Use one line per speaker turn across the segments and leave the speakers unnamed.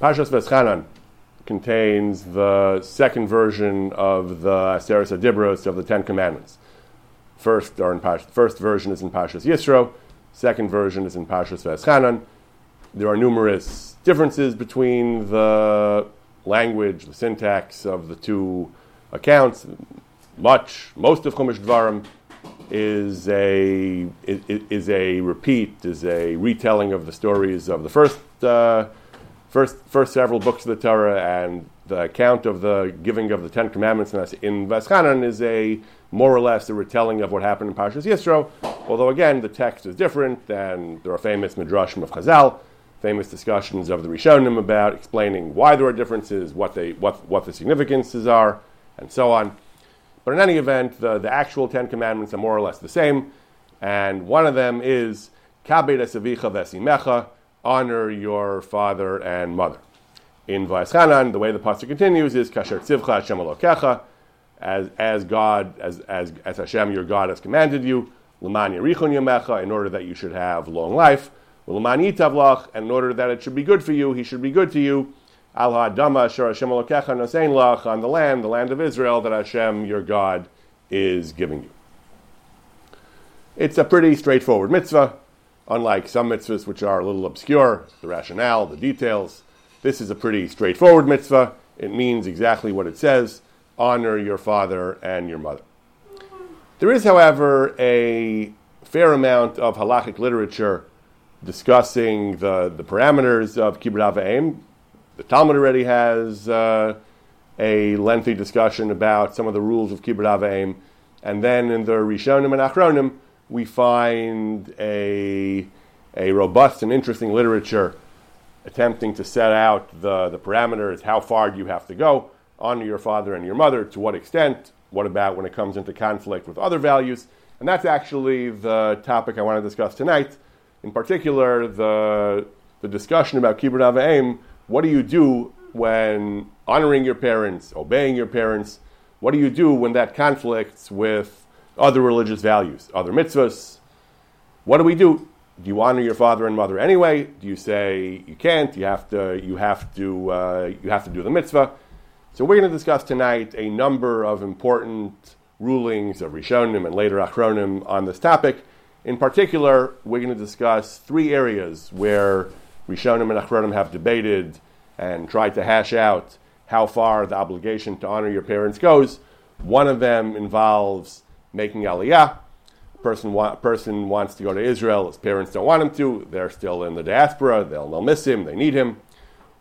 Pashas Veschanan contains the second version of the Aseres Adibros of the Ten Commandments. First, are in Pash, first version is in Pashas Yisro, second version is in Pashas Veschanan. There are numerous differences between the language, the syntax of the two accounts. Much, most of Chumash Dvarim is a is, is, a repeat, is a retelling of the stories of the first uh, first first several books of the Torah, and the account of the giving of the Ten Commandments in Veschanan is a more or less a retelling of what happened in Parshas Yisro. Although again, the text is different, and there are famous midrashim of Chazal, famous discussions of the Rishonim about explaining why there are differences, what they what what the significances are, and so on. But in any event, the, the actual Ten Commandments are more or less the same, and one of them is Kabed esavicha vesimecha, honor your father and mother. In Vayeschanan, the way the pasuk continues is Kasher tzivcha Hashem alokecha, as as God as as as Hashem your God has commanded you, l'man yerichon yamecha, in order that you should have long life, l'man yitavlach, and in order that it should be good for you, He should be good to you. Al ha'adama asher Hashem alokecha nosein lach on the land, the land of Israel that Hashem your God is giving you. It's a pretty straightforward mitzvah, unlike some mitzvahs which are a little obscure, the rationale, the details. This is a pretty straightforward mitzvah. It means exactly what it says honor your father and your mother. There is, however, a fair amount of halachic literature discussing the, the parameters of kibbutz avim, the Talmud already has uh, a lengthy discussion about some of the rules of Kibbutz Avim. And then in the Rishonim and Achronim, we find a, a robust and interesting literature attempting to set out the, the parameters, how far do you have to go, honor your father and your mother, to what extent, what about when it comes into conflict with other values. And that's actually the topic I want to discuss tonight. In particular, the, the discussion about Kibbutz Avim what do you do when honoring your parents, obeying your parents? What do you do when that conflicts with other religious values, other mitzvahs? What do we do? Do you honor your father and mother anyway? Do you say you can't? You have to. You have to. Uh, you have to do the mitzvah. So we're going to discuss tonight a number of important rulings of Rishonim and later Achronim on this topic. In particular, we're going to discuss three areas where Rishonim and Achronim have debated and tried to hash out how far the obligation to honor your parents goes. One of them involves making aliyah. Person, wa- person wants to go to Israel. His parents don't want him to. They're still in the diaspora. They'll, they'll miss him. They need him.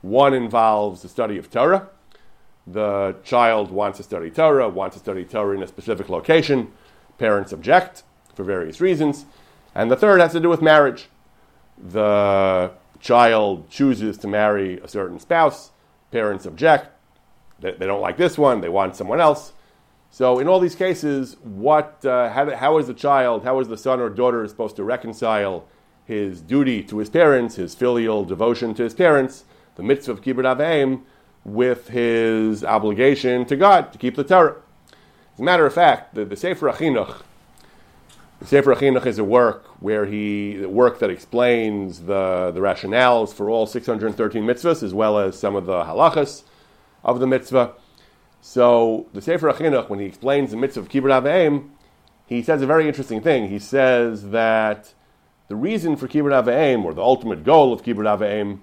One involves the study of Torah. The child wants to study Torah, wants to study Torah in a specific location. Parents object for various reasons. And the third has to do with marriage. The child chooses to marry a certain spouse, parents object, they, they don't like this one, they want someone else. So, in all these cases, what, uh, how, how is the child, how is the son or daughter supposed to reconcile his duty to his parents, his filial devotion to his parents, the mitzvah of kibbutz avim, with his obligation to God to keep the Torah? As a matter of fact, the, the Sefer Achinuch, the Sefer Achinuch is a work where he, the work that explains the, the rationales for all 613 mitzvahs, as well as some of the halachas of the mitzvah. So the Sefer Achinuch, when he explains the mitzvah of Kibbutz Avim, he says a very interesting thing. He says that the reason for Kibbutz Avim, or the ultimate goal of Kibbutz Avim,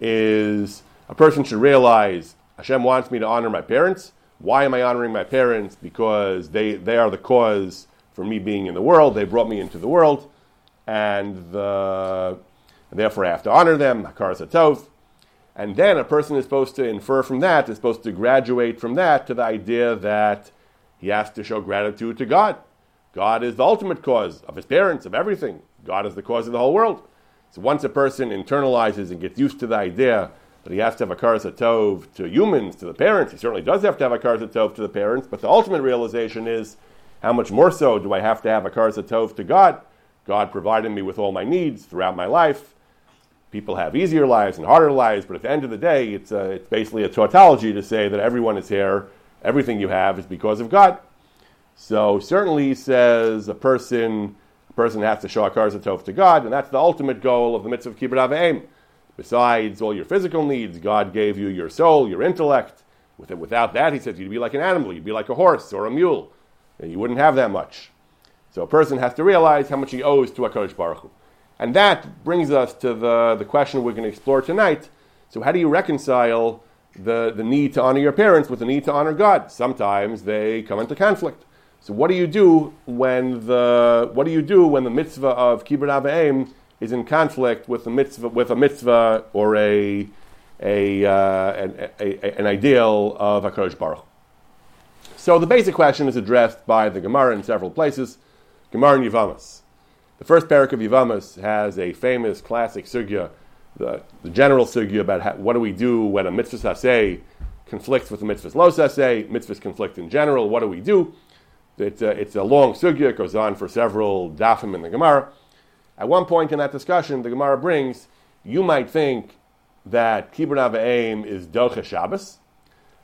is a person should realize Hashem wants me to honor my parents. Why am I honoring my parents? Because they, they are the cause for me being in the world. They brought me into the world, and, the, and therefore I have to honor them. Hakar. And then a person is supposed to infer from that, is supposed to graduate from that to the idea that he has to show gratitude to God. God is the ultimate cause of his parents, of everything. God is the cause of the whole world. So once a person internalizes and gets used to the idea that he has to have a karas tov to humans, to the parents, he certainly does have to have a karas tov to the parents, but the ultimate realization is how much more so do I have to have a karas tov to God? God provided me with all my needs throughout my life. People have easier lives and harder lives, but at the end of the day, it's, a, it's basically a tautology to say that everyone is here, everything you have is because of God. So certainly he says a person, a person has to show a karas tov to God, and that's the ultimate goal of the mitzvah of kibbutz avim. Besides all your physical needs, God gave you your soul, your intellect. Without that, he says, you'd be like an animal, you'd be like a horse or a mule. And you wouldn't have that much. So a person has to realize how much he owes to HaKadosh Baruch Hu. And that brings us to the, the question we're going to explore tonight. So how do you reconcile the, the need to honor your parents with the need to honor God? Sometimes they come into conflict. So what do you do when the what do you do when the mitzvah of kibbut avim is in conflict with the mitzvah with a mitzvah or a a, uh, an, a, an ideal of Hakadosh Baruch. So the basic question is addressed by the Gemara in several places. Gemara in Yivamas. The first parak of Yivamas has a famous classic sugya, the, the general sugya about how, what do we do when a mitzvah saseh conflicts with a mitzvah lo saseh, mitzvahs conflict in general, what do we do? It's a, it's a long sugya, it goes on for several dafim in the Gemara. At one point in that discussion, the Gemara brings, you might think that Kibbut Ava'im is Docha Shabbos,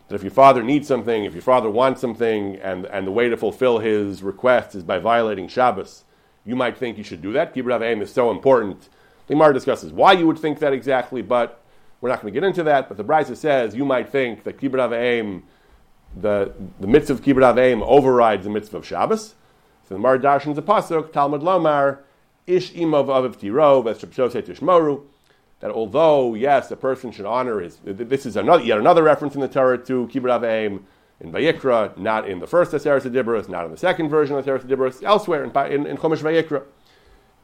that if your father needs something, if your father wants something, and, and the way to fulfill his request is by violating Shabbos, you might think you should do that. Kibbut Ava'im is so important. The Gemara discusses why you would think that exactly, but we're not going to get into that. But the Brisa says you might think that Kibbut Ava'im, the, the mitzvah of Kibbut Ava'im overrides the mitzvah of Shabbos. So the Mar Darshan's a pasuk, Talmud Lomar, Ish imov aviv tiro, tishmoru, that although, yes, a person should honor his, this is another, yet another reference in the Torah to Kibbut Avim in Vayikra, not in the first Aseret Dibros, not in the second version of Aseret Dibros, elsewhere in, in, in Chumash Vayikra.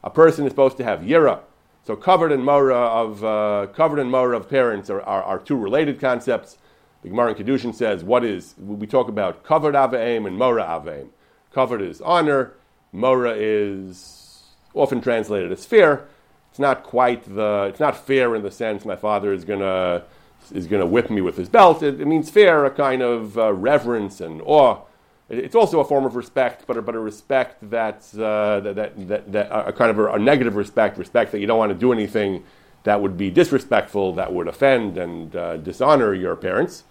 A person is supposed to have Yira. So covered in Mora of, uh, covered Mora of parents are, are, are, two related concepts. The Gemara in Kedushin says, what is, we talk about covered Avaim and Mora Avaim. Covered is honor, Mora is often translated as fear. It's not quite the, it's not fair in the sense my father is going to is going to whip me with his belt. It, it means fear, a kind of uh, reverence and awe. It, it's also a form of respect, but a, but a respect that's, uh, that, that, that, that, a kind of a, a, negative respect, respect that you don't want to do anything that would be disrespectful, that would offend and uh, dishonor your parents.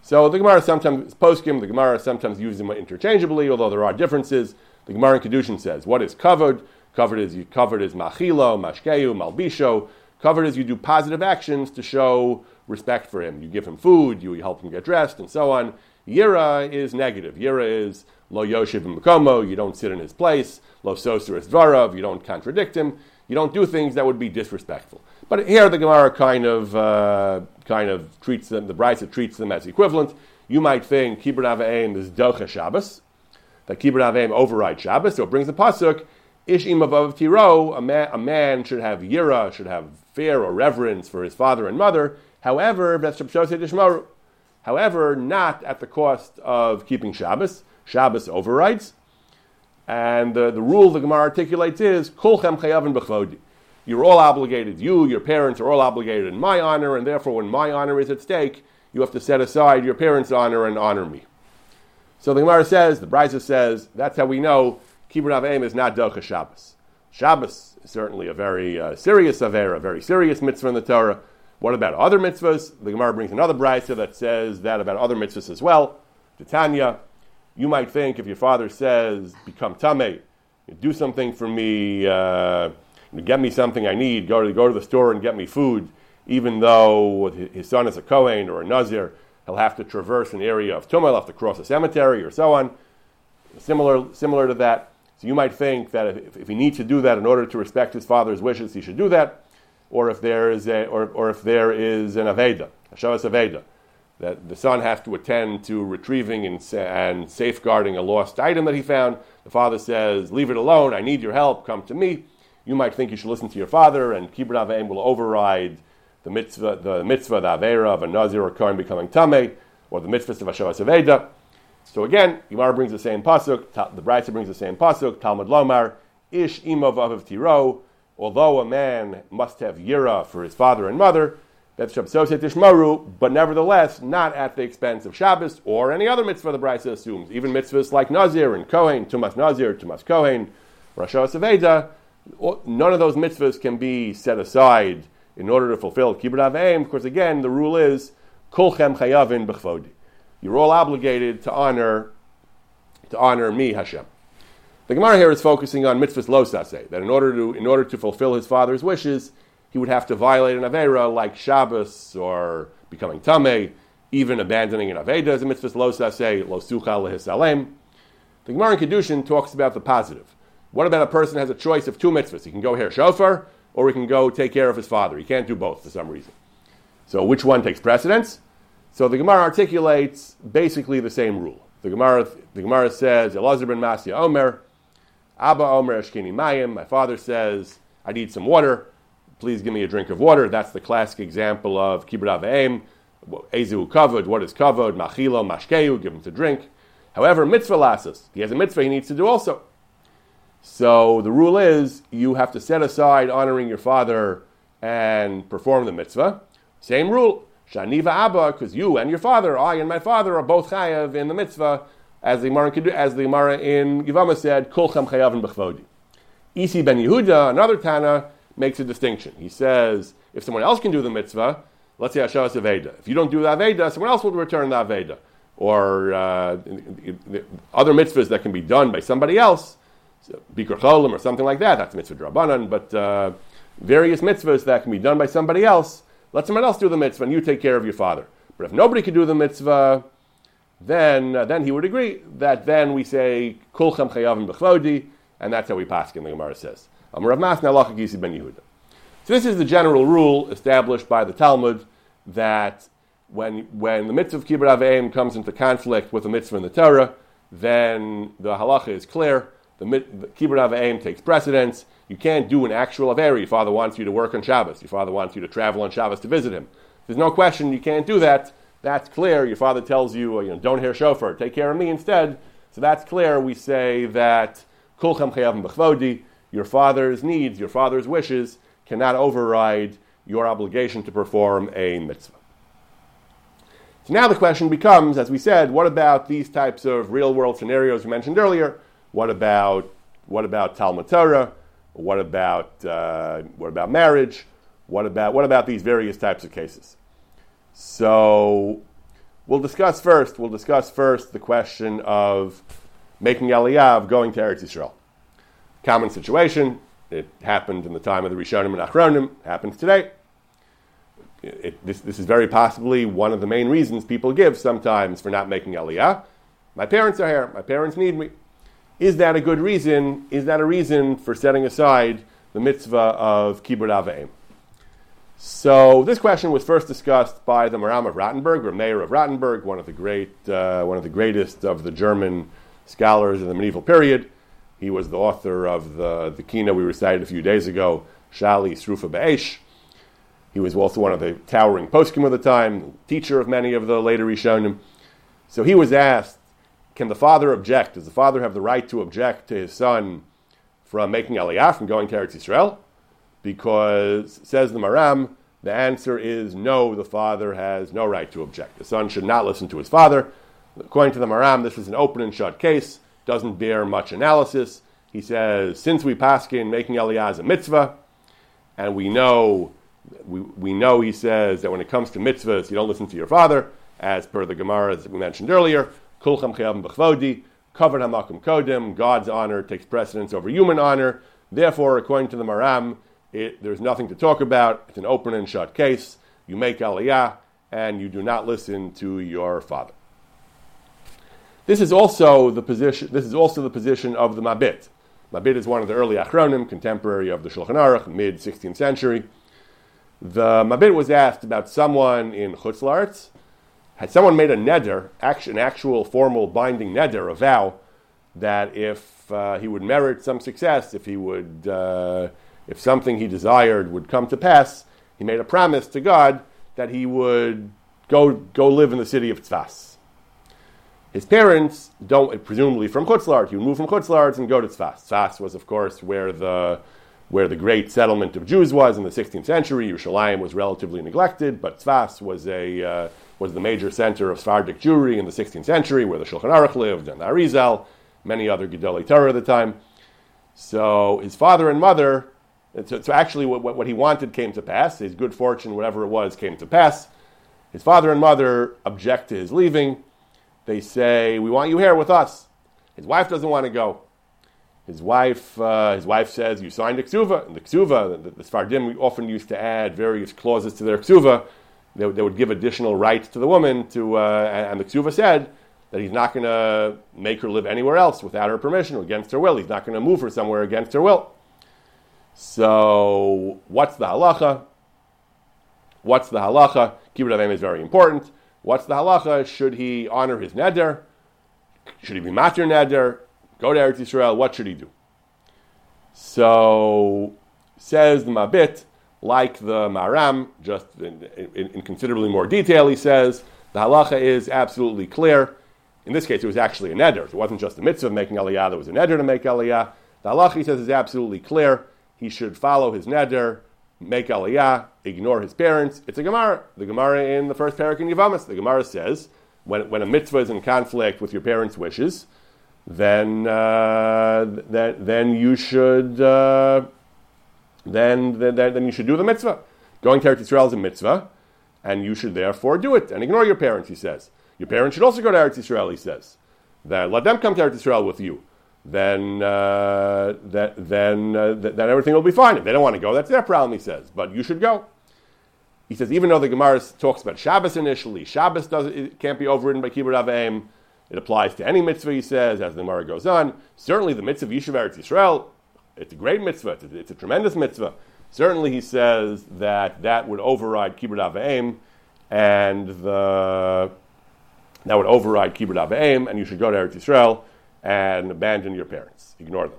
So the Gemara sometimes, poskim, the Gemara sometimes uses them interchangeably, although there are differences. The Gemara in Kedushin says, what is covered? Covered is covered as machilo, mashkeu, malbisho. Covered is you do positive actions to show respect for him. You give him food, you help him get dressed, and so on. Yira is negative. Yira is lo yoshiv makomo. You don't sit in his place. Lo soseris dvarav. You don't contradict him. You don't do things that would be disrespectful. But here the Gemara kind of uh, kind of treats them. The Brisa treats them as equivalent. You might think kibbut avayim is docha Shabbos. That kibbut avayim overrides Shabbos. So it brings the pasuk Ish imavav tiro, a man, a man should have yira, should have fear or reverence for his father and mother. However, however, not at the cost of keeping Shabbos. Shabbos overrides. And the, the rule the Gemara articulates is kulchem. You're all obligated. You, your parents, are all obligated in my honor, and therefore, when my honor is at stake, you have to set aside your parents' honor and honor me. So the Gemara says, the Brisa says, that's how we know Kibbut Avim is not Docha Shabbos. Shabbos is certainly a very uh, serious aver, a very serious mitzvah in the Torah. What about other mitzvahs? The Gemara brings another brisa that says that about other mitzvahs as well. Titania, you might think if your father says, become tameh, do something for me, uh, get me something I need, go to, go to the store and get me food, even though his son is a Kohen or a Nazir, he'll have to traverse an area of Tumah, he'll have to cross a cemetery or so on. Similar, similar to that, so you might think that if, if, he needs to do that in order to respect his father's wishes, he should do that, or if there is a, or, or if there is an aveda, a shavas aveda, that the son has to attend to retrieving and, and safeguarding a lost item that he found. The father says, "Leave it alone. I need your help. Come to me." You might think you should listen to your father, and kibbut avim will override the mitzvah, the mitzvah, the avera of a nazir or kohen becoming tameh, or the mitzvah of a shavas aveda. So again, Gemara brings the same pasuk. The Brisa brings the same pasuk. Talmud Lomar Ish imov aviv tiro. Although a man must have yira for his father and mother, but nevertheless not at the expense of Shabbos or any other mitzvah. The Brisa assumes even mitzvahs like Nazir and Kohen, Tumas Nazir, Tumas Kohen, Rosh Hashanah None of those mitzvahs can be set aside in order to fulfill kibbut avim. Of course, again, the rule is kulchem chayavin b'chvodi you're all obligated to honor to honor me, Hashem. The Gemara here is focusing on mitzvahs lo that in order to in order to fulfill his father's wishes, he would have to violate an Avera like Shabbos or becoming Tameh, even abandoning an Aveda as a mitzvah lo say lo sucha lehisalem. The Gemara in Kedushin talks about the positive. What about a person has a choice of two mitzvahs? He can go here shofar, or he can go take care of his father. He can't do both for some reason. So which one takes precedence? So the Gemara articulates basically the same rule. The Gemara, the Gemara says, Elazar ben Masya Omer, Abba Omer Eshkini Mayim. My father says, I need some water. Please give me a drink of water. That's the classic example of Kibbut Aveim. Ezu covered. What is covered? Machilo, Mashkeu, give him to drink. However, mitzvah lasses. He has a mitzvah he needs to do also. So the rule is you have to set aside honoring your father and perform the mitzvah. Same rule. Shaniva Abba, because you and your father, I and my father, are both chayav in the mitzvah, as the Gemara, as the Gemara in Yivama said, Kulchem chayavin b'chvodi. Isi ben Yehuda, another Tana, makes a distinction. He says, if someone else can do the mitzvah, let's say Hashavas Aveda. If you don't do the Aveda, someone else will return the Aveda. Or uh, other mitzvahs that can be done by somebody else, so, Cholim or something like that, that's mitzvah drabanan, but uh, various mitzvahs that can be done by somebody else, let someone else do the mitzvah and you take care of your father. But if nobody could do the mitzvah, then, uh, then he would agree that then we say, Kulchem chayavim b'chvodi, and that's how we pass in the Gemara says. So this is the general rule established by the Talmud that when, when the mitzvah of kibbut aveim comes into conflict with the mitzvah in the Torah, then the halacha is clear. The, the kibbut aveim takes precedence. You can't do an actual Averi. Your father wants you to work on Shabbos. Your father wants you to travel on Shabbos to visit him. There's no question you can't do that. That's clear. Your father tells you, you know, don't hear shofar, take care of me instead. So that's clear. We say that kulchem chayavim your father's needs, your father's wishes cannot override your obligation to perform a mitzvah. So now the question becomes, as we said, what about these types of real world scenarios we mentioned earlier? What about what about Talmud Torah? What about, uh, what about marriage? What about, what about these various types of cases? So we'll discuss first, we'll discuss first the question of making Aliyah, going to Eretz Yisrael. Common situation. It happened in the time of the Rishonim and Achronim. Happens today. It, this, this is very possibly one of the main reasons people give sometimes for not making Aliyah. My parents are here. My parents need me. Is that a good reason? Is that a reason for setting aside the mitzvah of kibbut aveim? So this question was first discussed by the Maram of Rothenburg, or Meir of Rothenburg, one of the great, uh, one of the greatest of the German scholars in the medieval period. He was the author of the, the kina we recited a few days ago, Shali Srufa Be'esh. He was also one of the towering poskim of the time, teacher of many of the later Rishonim. So he was asked, can the father object? Does the father have the right to object to his son from making aliyah, from going to Eretz Yisrael? Because, says the Maram, the answer is no, the father has no right to object. The son should not listen to his father. According to the Maram, this is an open and shut case, doesn't bear much analysis. He says, since we paskin making aliyah is a mitzvah, and we know, we, we know, he says, that when it comes to mitzvahs, you don't listen to your father, as per the Gemara, as we mentioned earlier, Kulcham chayavim b'chvodi, covered hamakim kodim, God's honor takes precedence over human honor. Therefore, according to the Maram, it, there's nothing to talk about. It's an open and shut case. You make aliyah, and you do not listen to your father. This is also the position. This is also the position of the Mabit. Mabit is one of the early Achronim, contemporary of the Shulchan Aruch, mid 16th century. The Mabit was asked about someone in Chutzlaritz had someone made a neder, an actual formal binding neder, a vow, that if uh, he would merit some success, if he would, uh, if something he desired would come to pass, he made a promise to God that he would go go live in the city of Tzfas. His parents don't, presumably from Chutzlart, he would move from Chutzlart and go to Tzfas. Tzfas was, of course, where the where the great settlement of Jews was in the 16th century. Yerushalayim was relatively neglected, but Tzfas was a uh, was the major center of Sephardic Jewry in the 16th century, where the Shulchan Aruch lived, and the Arizal, many other Gedolei Torah at the time. So his father and mother, so, so actually what, what, he wanted came to pass. His good fortune, whatever it was, came to pass. His father and mother object to his leaving. They say, We want you here with us. His wife doesn't want to go. His wife, uh, his wife says, "You signed a ksuva." And the ksuva, the, the Sfardim often used to add various clauses to their ksuva. They, they would give additional rights to the woman. To uh, and the ksuva said that he's not going to make her live anywhere else without her permission or against her will. He's not going to move her somewhere against her will. So, what's the halacha? What's the halacha? Kibbutz Avim is very important. What's the halacha? Should he honor his neder? Should he be matir neder? Go to Eretz Yisrael. What should he do? So says the Mabit, like the Maram, just in, in, in, considerably more detail, he says the halacha is absolutely clear. In this case, it was actually a neder. It wasn't just a mitzvah of making aliyah, there was a neder to make aliyah. The halacha, he says, is absolutely clear. He should follow his neder, make aliyah, ignore his parents. It's a Gemara. The Gemara in the first parak in Yavamas, the Gemara says, when, when a mitzvah is in conflict with your parents' wishes, then uh, then, then you should uh, then, then then you should do the mitzvah. Going to Eretz Yisrael is a mitzvah, and you should therefore do it and ignore your parents. He says your parents should also go to Eretz Yisrael. He says that let them come to Eretz Yisrael with you. Then uh, that, then uh, th- then everything will be fine. If they don't want to go, that's their problem. He says, but you should go. He says even though the Gemara talks about Shabbos initially, Shabbos does can't be overridden by Kibbutz Avim. It applies to any mitzvah, he says, as the Gemara goes on. Certainly the mitzvah of Yishuv Eretz Yisrael, it's a great mitzvah, it's a, it's a, tremendous mitzvah. Certainly he says that that would override Kibbutz Avim, and the, that would override Kibbutz Avim, and you should go to Eretz Yisrael and abandon your parents, ignore them.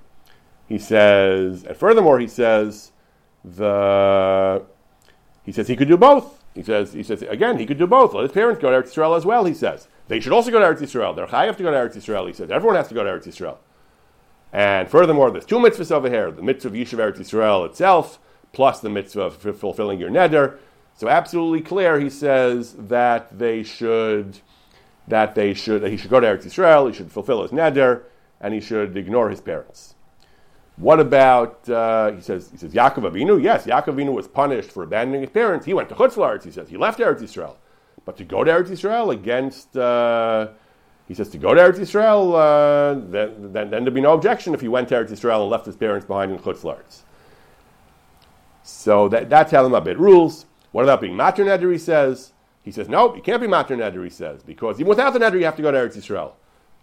He says, and furthermore, he says, the, he says he could do both. He says, he says again, he could do both. Let his parents go to Eretz Yisrael as well, he says. They should also go to Eretz Yisrael. They're chayav to go to Eretz Yisrael. He says everyone has to go to Eretz Yisrael. And furthermore, there's two mitzvahs over here: the mitzvah of Yishuv Eretz Yisrael itself, plus the mitzvah of fulfilling your neder. So absolutely clear, he says that they should, that they should, that he should go to Eretz Yisrael. He should fulfill his neder, and he should ignore his parents. What about, uh, he says, he says, Yaakov Avinu? Yes, Yaakov Avinu was punished for abandoning his parents. He went to Chutz he says. He left Eretz Yisrael. But to go to Eretz Yisrael against, uh, he says, to go to Eretz Yisrael, uh, then, then, then, there'd be no objection if he went to Eretz Yisrael and left his parents behind in Chutz. So that, that's how the Mabit rules. What about being Mater Neder, he says? He says, no, you can't be Mater Neder, he says, because even without the Neder, you have to go to Eretz Yisrael.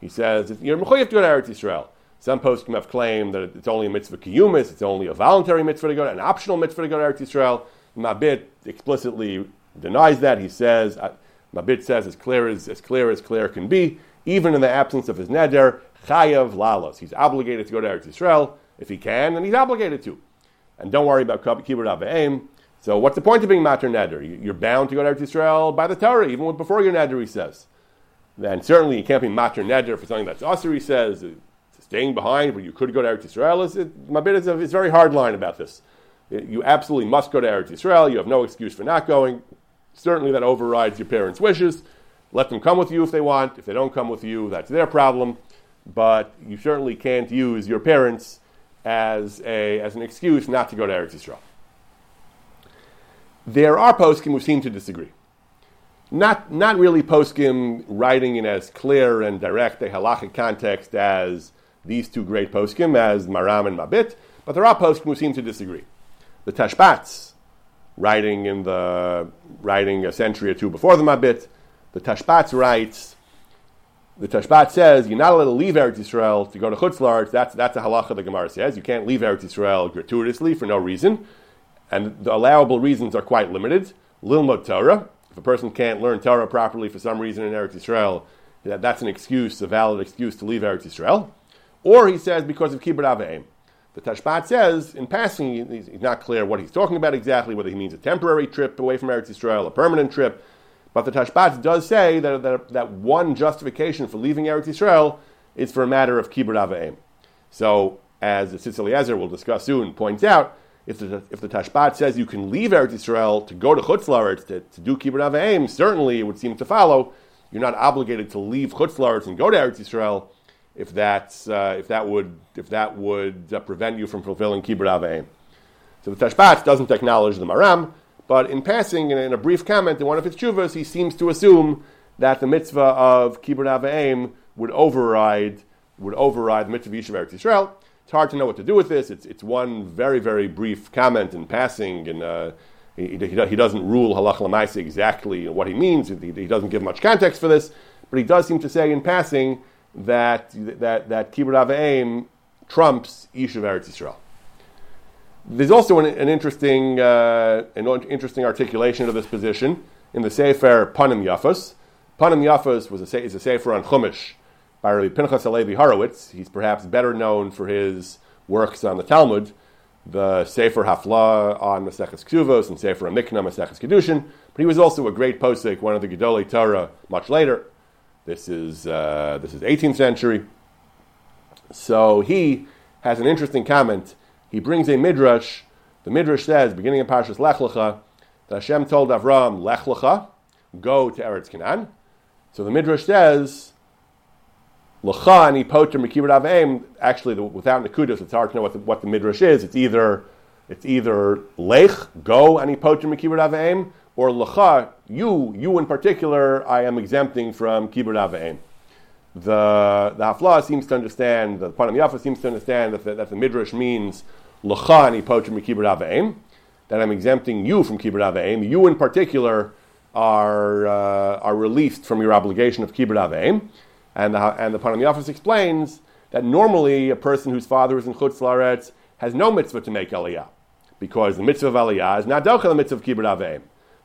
He says, you're Mechoyev to go to Eretz Yisrael. Some poskim have claimed that it's only a mitzvah kiyumis, it's only a voluntary mitzvah to go, to, an optional mitzvah to go to Eretz Yisrael. Mabit explicitly denies that. He says, uh, Mabit says, as clear as, as clear as clear can be, even in the absence of his neder, chayav lalos. He's obligated to go to Eretz Yisrael if he can, and he's obligated to. And don't worry about kibbut avayim. So what's the point of being mater neder? You're bound to go to Eretz Yisrael by the Torah, even before your neder, he says. And certainly you can't be mater neder for something that's usher, he says. Staying behind where you could go to Eretz Yisrael is, it, Mabit is a, is a very hard line about this. You absolutely must go to Eretz Yisrael. You have no excuse for not going. Certainly, that overrides your parents' wishes. Let them come with you if they want. If they don't come with you, that's their problem. But you certainly can't use your parents as, a, as an excuse not to go to Eretz Yisrael. There are poskim who seem to disagree. Not, not really poskim writing in as clear and direct a halachic context as these two great poskim, as Maram and Mabit, but there are poskim who seem to disagree. The Tashbats, writing in the writing a century or two before the Mabit. The Tashbats writes, the Tashbat says you're not allowed to leave Eretz Yisrael to go to Chutz That's that's a halacha the Gemara says you can't leave Eretz Yisrael gratuitously for no reason, and the allowable reasons are quite limited. Lilmod Torah. If a person can't learn Torah properly for some reason in Eretz Yisrael, that, that's an excuse, a valid excuse to leave Eretz Yisrael. Or he says because of kibbut avim. The Tashbat says, in passing, he's not clear what he's talking about exactly, whether he means a temporary trip away from Eretz Yisrael, a permanent trip. But the Tashbat does say that, that, that one justification for leaving Eretz Yisrael is for a matter of kibbut avim. So, as the Tzitz Eliezer will discuss soon, points out, if the, if the Tashbat says you can leave Eretz Yisrael to go to Chutz Laretz to, to do kibbut avim, certainly it would seem to follow you're not obligated to leave Chutz Laretz and go to Eretz Yisrael if that's uh, if that would if that would uh, prevent you from fulfilling kibbut avayim. So the Tashbat doesn't acknowledge the Maram, but in passing, in, in a brief comment in one of his chuvas, he seems to assume that the mitzvah of kibbut avayim would override would override the mitzvah of Eretz Yisrael. It's hard to know what to do with this. It's, it's one very, very brief comment in passing, and uh, he, he, he, doesn't rule halach lamaisa exactly what he means. He, he, doesn't give much context for this, but he does seem to say in passing that that that kibbutz avim trumps Ish Eretz Yisrael. There's also an, an interesting uh, an interesting articulation of this position in the Sefer Panim Yafos. Panim Yafos was a, is a Sefer on Chumash by Rabbi Pinchas Halevi Horowitz. He's perhaps better known for his works on the Talmud, the Sefer Hafla on Maseches Ktuvos and Sefer Amikna Maseches Kedushin. But he was also a great posik, one of the Gedolei Torah, much later. This is uh, this is 18th century. So he has an interesting comment. He brings a midrash. The midrash says, beginning in Parshas Lech Lecha, that Hashem told Avram, Lech Lecha, go to Eretz Canaan. So the midrash says L'cha and poter mikibud aveim. Actually, the, without nekudas, it's hard to know what the, what the midrash is. It's either it's either lech go and poter mikibud aveim, or l'cha you you in particular I am exempting from kibud aveim. The the Hafla seems to understand the Panim Yafa seems to understand that the, that the midrash means l'cha and poter mikibud aveim. That I'm exempting you from kibud aveim. You in particular are uh, are released from your obligation of kibud aveim. And the, and the Yafas explains that normally a person whose father is in Chutz Laretz has no mitzvah to make Aliyah, because the mitzvah of Aliyah is not docha the mitzvah of Kibbut Aveim.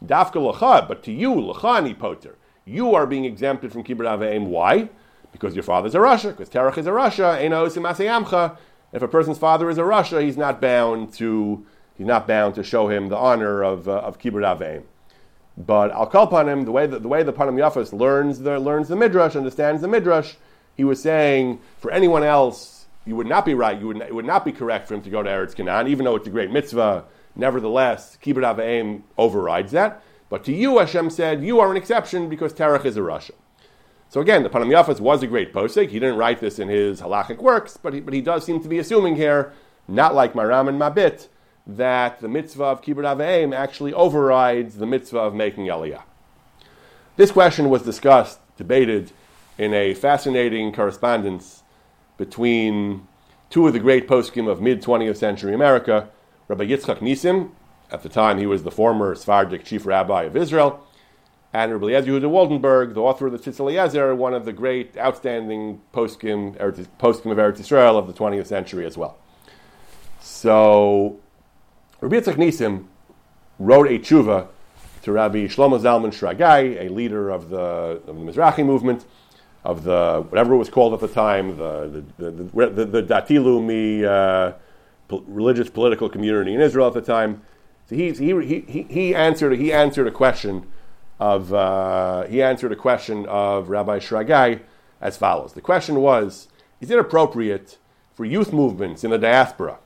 Dafka l'cha, but to you, l'cha poter, you are being exempted from Kibbut Aveim. Why? Because your father is a Rasha, because Terach is a Eino If a person's father is a Rasha, he's not bound to he's not bound to show him the honor of, uh, of Kibbut Aveim. But I'll call upon him the way that the way the Panim Yafas learns the learns the midrash, understands the midrash. He was saying for anyone else, you would not be right. You would it would not be correct for him to go to Eretz Canaan, even though it's a great mitzvah. Nevertheless, Kibbut Avayim overrides that. But to you, Hashem said, you are an exception because Terach is a Rasha. So again, the Panim Yafas was a great posik. He didn't write this in his halachic works, but he, but he does seem to be assuming here, not like Maram and Mabit, that the mitzvah of kibbut aveim actually overrides the mitzvah of making aliyah. This question was discussed, debated in a fascinating correspondence between two of the great poskim of mid 20th century America, Rabbi Yitzchak Nisim, at the time he was the former Sephardic chief rabbi of Israel, and Rabbi Yehuda Waldenberg, the author of the Tzitz Eliezer, one of the great outstanding poskim, poskim of Eretz Israel of the 20th century as well. So Rabbi Yitzchak Nisim wrote a tshuva to Rabbi Shlomo Zalman Shragai, a leader of the, of the Mizrahi movement, of the whatever it was called at the time, the the the, the, the Dati Leumi uh, po- religious political community in Israel at the time. So he, he, he, he answered he answered a question of uh, he answered a question of Rabbi Shragai as follows. The question was: Is it appropriate for youth movements in the diaspora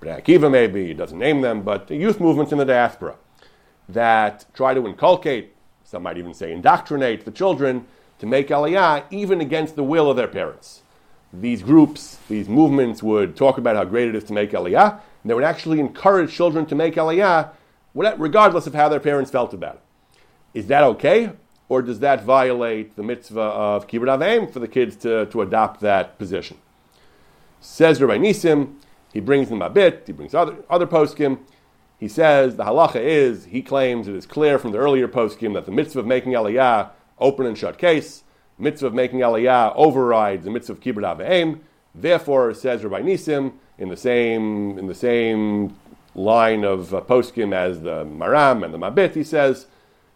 Bnei Akiva maybe, he doesn't name them, but the youth movements in the diaspora that try to inculcate, some might even say indoctrinate the children to make Aliyah even against the will of their parents. These groups, these movements would talk about how great it is to make Aliyah, and they would actually encourage children to make Aliyah regardless of how their parents felt about it. Is that okay? Or does that violate the mitzvah of Kibbutz avim for the kids to, to adopt that position? Says Rabbi Nisim, he brings them a bit, he brings other, other poskim. He says the halacha is, he claims it is clear from the earlier poskim that the mitzvah of making aliyah, open and shut case, mitzvah of making aliyah overrides the mitzvah of kibbut aveim. Therefore, says Rabbi Nisim, in the same, in the same line of uh, poskim as the Maram and the Mabit, he says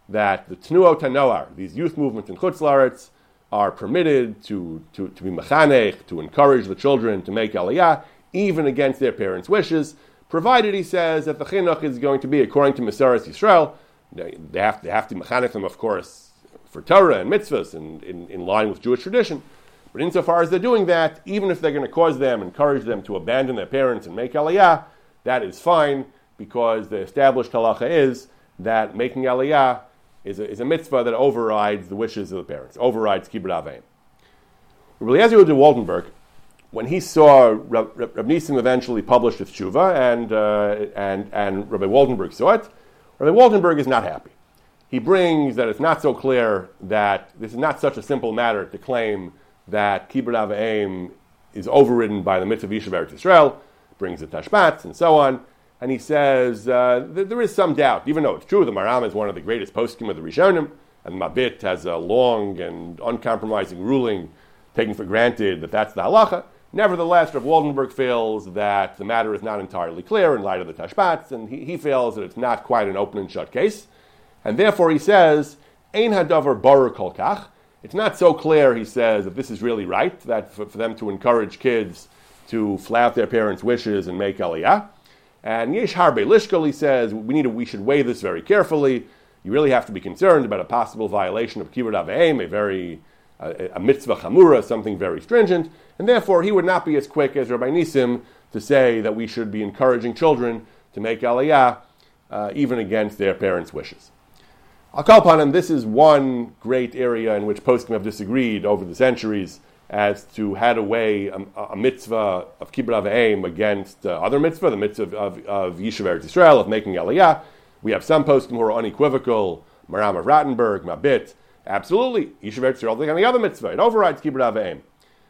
that the Tnuot Tanoar, these youth movements in Chutz Laretz, are permitted to, to, to be mechanech, to encourage the children to make aliyah, even against their parents' wishes, provided he says that the chinuch is going to be according to Masaras Yisrael. They have, they have to mechanic them, of course, for Torah and mitzvahs and in, in line with Jewish tradition. But insofar as they're doing that, even if they're going to cause them, encourage them to abandon their parents and make aliyah, that is fine because the established halacha is that making aliyah is a, is a mitzvah that overrides the wishes of the parents, overrides kibbut aveim. Rabbi Eliezer de Waldenberg when he saw Rab, Nisim eventually published his tshuva, and, uh, and, and Rabbi Waldenberg saw it, Rabbi Waldenberg is not happy. He brings that it's not so clear that this is not such a simple matter to claim that Kibbutz avayim is overridden by the mitzvah of Eretz Yisrael, brings the tashbats and so on. And he says uh, th- there is some doubt, even though it's true, the Maram is one of the greatest poskim of the Rishonim, and Mabit has a long and uncompromising ruling, taking for granted that that's the halacha. Nevertheless, Rav Waldenberg feels that the matter is not entirely clear in light of the tashbats, and he, he feels that it's not quite an open and shut case. And therefore, he says, Ein hadavar baruch kolkach. It's not so clear, he says, if this is really right, that for, for them to encourage kids to flout their parents' wishes and make aliyah. And Yesh Harbe Lishkal, he says, we, need to, we should weigh this very carefully. You really have to be concerned about a possible violation of Kibbutz Aveim, a very a, a mitzvah chamura, something very stringent, and therefore he would not be as quick as Rabbi Nisim to say that we should be encouraging children to make aliyah uh, even against their parents' wishes. I'll call upon him. This is one great area in which poskim have disagreed over the centuries as to how to weigh a, a mitzvah of kibbutz aveim against uh, other mitzvah, the mitzvah of, of, of Yishuv Eretz Yisrael, of making aliyah. We have some poskim who are unequivocal, Maram of Rothenburg, Mabit, Absolutely. Yishuv Eretz Yisrael like any other mitzvah. It overrides Kibbutz Aveim.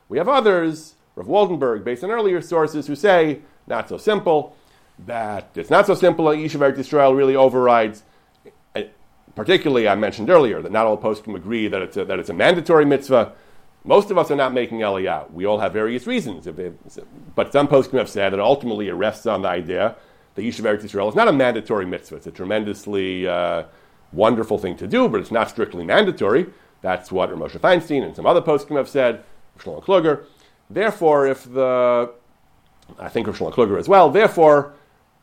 We have others, Rav Waldenberg, based on earlier sources, who say, not so simple, that it's not so simple that Yishuv Eretz Yisrael really overrides. Uh, particularly, I mentioned earlier that not all poskim agree that it's, a, that it's a mandatory mitzvah. Most of us are not making Aliyah. We all have various reasons. But some poskim have said that ultimately it rests on the idea that Yishuv Eretz Yisrael is not a mandatory mitzvah. It's a tremendously uh, wonderful thing to do, but it's not strictly mandatory. That's what Moshe Feinstein and some other poskim have said, Shlomo Kluger. Therefore, if the, I think Shlomo Kluger as well, therefore,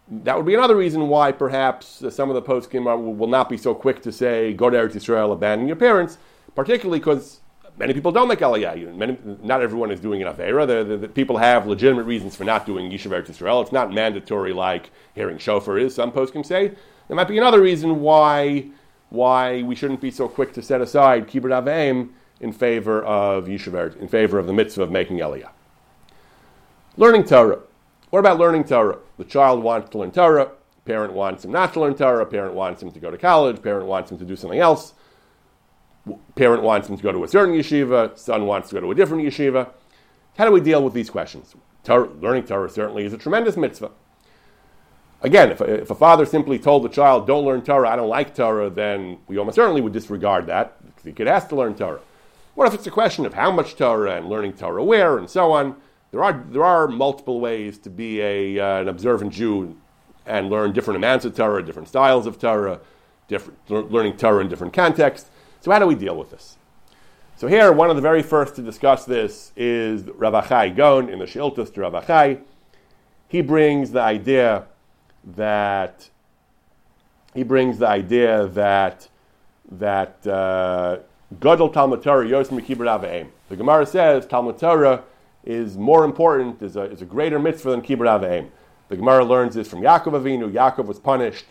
that would be another reason why perhaps some of the poskim will not be so quick to say, go to Eretz Yisrael, abandon your parents, particularly because many people don't make Aliyah. Many, not everyone is doing an Avera. The, the, the, people have legitimate reasons for not doing Yishuv Eretz Yisrael. It's not mandatory like hearing shofar is, some poskim say. There might be another reason why why we shouldn't be so quick to set aside kibbut aveim in favor of yeshiva, in favor of the mitzvah of making aliyah. Learning Torah. What about learning Torah? The child wants to learn Torah. Parent wants him not to learn Torah. Parent wants him to go to college. Parent wants him to do something else. Parent wants him to go to a certain yeshiva. Son wants to go to a different yeshiva. How do we deal with these questions? Torah, learning Torah certainly is a tremendous mitzvah. Again, if a, if a, father simply told the child, don't learn Torah, I don't like Torah, then we almost certainly would disregard that. The kid has to learn Torah. What if it's a question of how much Torah and learning Torah where and so on? There are, there are multiple ways to be a, uh, an observant Jew and learn different amounts of Torah, different styles of Torah, different, learning Torah in different contexts. So, how do we deal with this? So, here, one of the very first to discuss this is Rav Achai Gaon in the Shiltas to Rav Achai. He brings the idea that he brings the idea that that uh, Gadol Talmud Torah Yosem Kibbut Aveim. The Gemara says Talmud Torah is more important, is a, is a greater mitzvah than Kibbut Aveim. The Gemara learns this from Yaakov Avinu. Yaakov was punished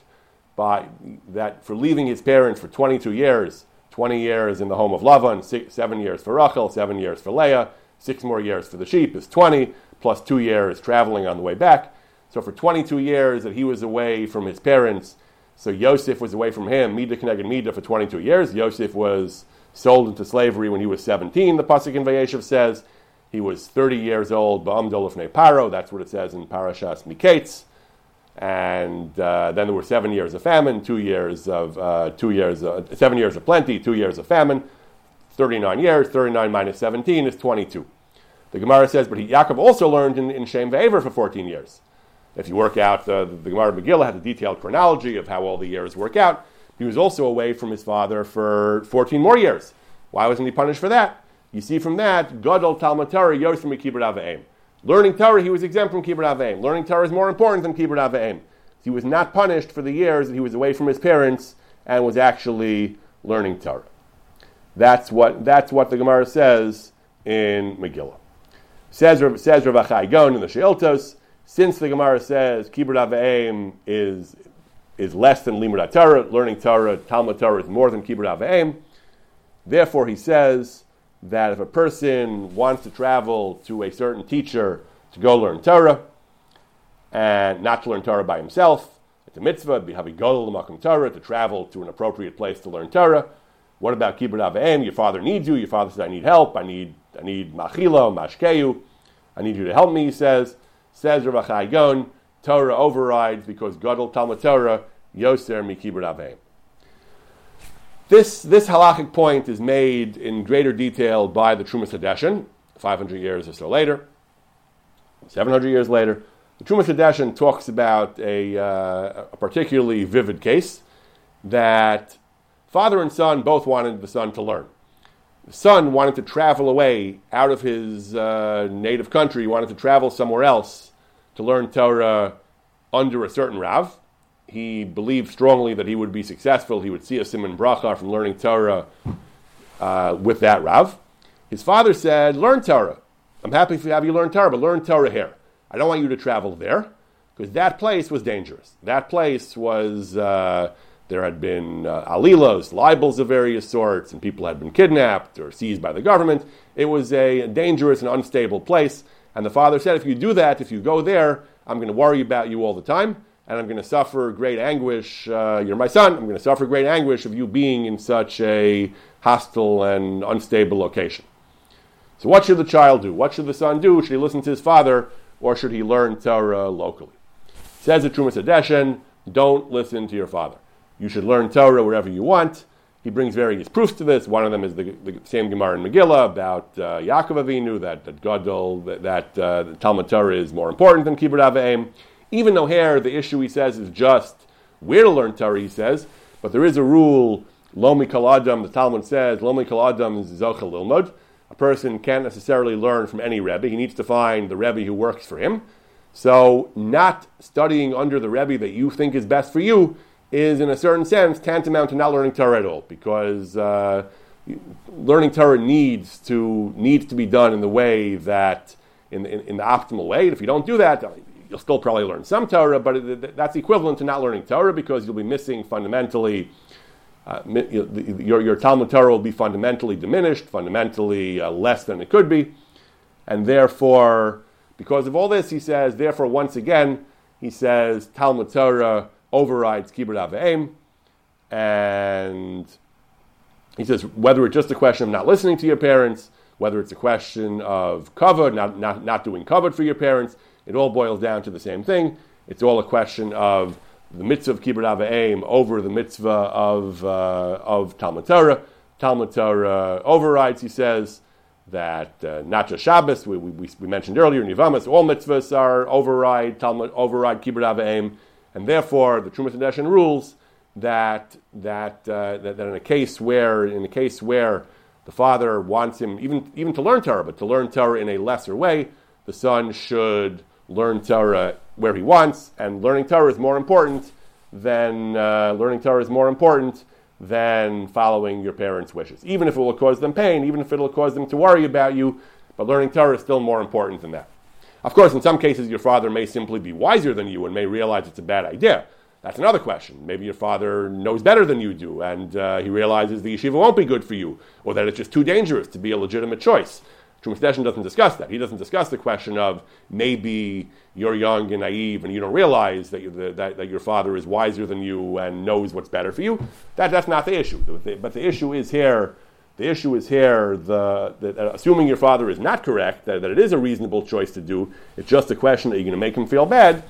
by that for leaving his parents for 22 years. 20 years in the home of Lavan, six, seven years for Rachel, seven years for Leah, six more years for the sheep is 20, plus two years traveling on the way back. So for 22 years that he was away from his parents, so Yosef was away from him, Mida connected Mida for 22 years. Yosef was sold into slavery when he was 17, the Pasuk in Vayeshev says. He was 30 years old, Paro, that's what it says in Parashas Miketz. And uh, then there were seven years of famine, two years of, uh, two years, uh, seven years of plenty, two years of famine, 39 years, 39 minus 17 is 22. The Gemara says, but he, Yaakov also learned in, in Shem Ve'ever for 14 years. If you work out, uh, the Gemara Megillah had a detailed chronology of how all the years work out. He was also away from his father for 14 more years. Why wasn't he punished for that? You see from that, Gadol Talmud Torah Yosem Kibbut Aveim. Learning Torah, he was exempt from Kibbut Aveim. Learning Torah is more important than Kibbut Aveim. He was not punished for the years that he was away from his parents and was actually learning Torah. That's what, that's what the Gemara says in Megillah. Says, says Rav Achai Gaon in the Sheiltos, since the Gemara says Kibbut Aveim is, is less than Limud Torah, learning Torah, Talmud Torah is more than Kibbut Aveim, therefore he says that if a person wants to travel to a certain teacher to go learn Torah, and not to learn Torah by himself, it's a mitzvah, Bihavi Makom Torah, to travel to an appropriate place to learn Torah. What about Kibbut Aveim? Your father needs you, your father says, I need help, I need, I need Machila, Mashkeyu I need you to help me, he says. Says Rav Torah overrides because Gadol Talmud Torah, Yoser Mikibur Aveim. This, this halachic point is made in greater detail by the Trumas Hadeshin, 500 years or so later, 700 years later. The Trumas Hadeshin talks about a, uh, a particularly vivid case that father and son both wanted the son to learn. The son wanted to travel away out of his uh, native country, he wanted to travel somewhere else to learn Torah under a certain Rav he believed strongly that he would be successful. He would see a simon bracha from learning Torah uh, with that Rav. His father said, Learn Torah. I'm happy to have you learn Torah, but learn Torah here. I don't want you to travel there because that place was dangerous. That place was, uh, there had been uh, alilos, libels of various sorts, and people had been kidnapped or seized by the government. It was a dangerous and unstable place. And the father said, If you do that, if you go there, I'm going to worry about you all the time and I'm going to suffer great anguish. Uh, you're my son. I'm going to suffer great anguish of you being in such a hostile and unstable location. So, what should the child do? What should the son do? Should he listen to his father, or should he learn Torah locally? Says the Trumas Hadeshin, don't listen to your father. You should learn Torah wherever you want. He brings various proofs to this. One of them is the, the same Gemara in Megillah about uh, Yaakov Avinu, that, that Gadol, that, that uh, Talmud Torah is more important than Kibbutz Avim. Even though here the issue he says is just where to learn Torah, he says, but there is a rule, Lomi Kaladam, the Talmud says, Lomi Kaladam is Zocha Lilmud. A person can't necessarily learn from any Rebbe. He needs to find the Rebbe who works for him. So, not studying under the Rebbe that you think is best for you is, in a certain sense, tantamount to not learning Torah at all, because uh, learning Torah needs to needs to be done in the way that in, in, in the optimal way. And if you don't do that, you'll still probably learn some Torah, but it, that's equivalent to not learning Torah because you'll be missing fundamentally. Uh, your, your Talmud Torah will be fundamentally diminished, fundamentally uh, less than it could be. And therefore, because of all this, he says, therefore, once again, he says, Talmud Torah overrides Kibbut Aveim. And he says, whether it's just a question of not listening to your parents, whether it's a question of cover, not, not, not doing cover for your parents, it all boils down to the same thing. It's all a question of the mitzvah of kibbut avayim over the mitzvah of, uh, of Talmud Torah. Talmud Torah overrides, he says, that uh, not just Shabbos, we, we, we mentioned earlier in Yivamas, all mitzvahs are override, Talmud, override kibbut avayim, and therefore the Trumas Hadeshin rules that, that, uh, that, that, in a case where, in a case where the father wants him even, even to learn Torah, but to learn Torah in a lesser way, the son should learn Torah where he wants, and learning Torah is more important than uh, learning Torah is more important than following your parents' wishes. Even if it will cause them pain, even if it will cause them to worry about you, but learning Torah is still more important than that. Of course, in some cases, your father may simply be wiser than you and may realize it's a bad idea. That's another question. Maybe your father knows better than you do, and uh, he realizes the yeshiva won't be good for you, or that it's just too dangerous to be a legitimate choice. Trumas Hadeshin doesn't discuss that. He doesn't discuss the question of maybe you're young and naive and you don't realize that, the, that, that, your father is wiser than you and knows what's better for you. That, that's not the issue. But the issue is here. The issue is here. The, the assuming your father is not correct, that, that, it is a reasonable choice to do. It's just a question that you're going to make him feel bad.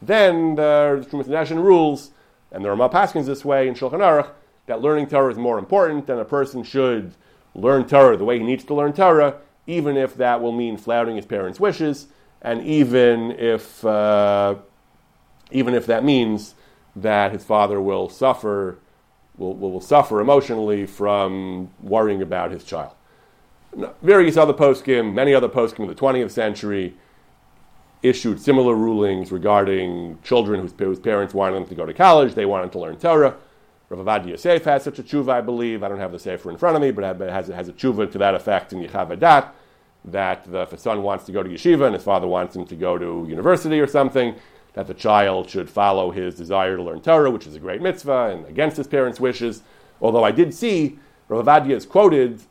Then the Trumas Hadeshin rules, and there are Paskins this way in Shulchan Aruch, that learning Torah is more important, and a person should learn Torah the way he needs to learn Torah even if that will mean flouting his parents' wishes, and even if, uh, even if that means that his father will suffer, will, will, will suffer emotionally from worrying about his child. Various other poskim, many other poskim of the 20th century, issued similar rulings regarding children whose, whose, parents wanted them to go to college, they wanted to learn Torah. Rav Ovadia Yosef has such a tshuva, I believe. I don't have the sefer in front of me, but it has, has a tshuva to that effect in Yechav that the, if a son wants to go to yeshiva and his father wants him to go to university or something, that the child should follow his desire to learn Torah, which is a great mitzvah, and against his parents' wishes. Although I did see Rav Ovadia is quoted,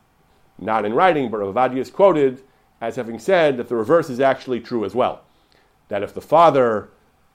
not in writing, but Rav Ovadia is quoted as having said that the reverse is actually true as well. That if the father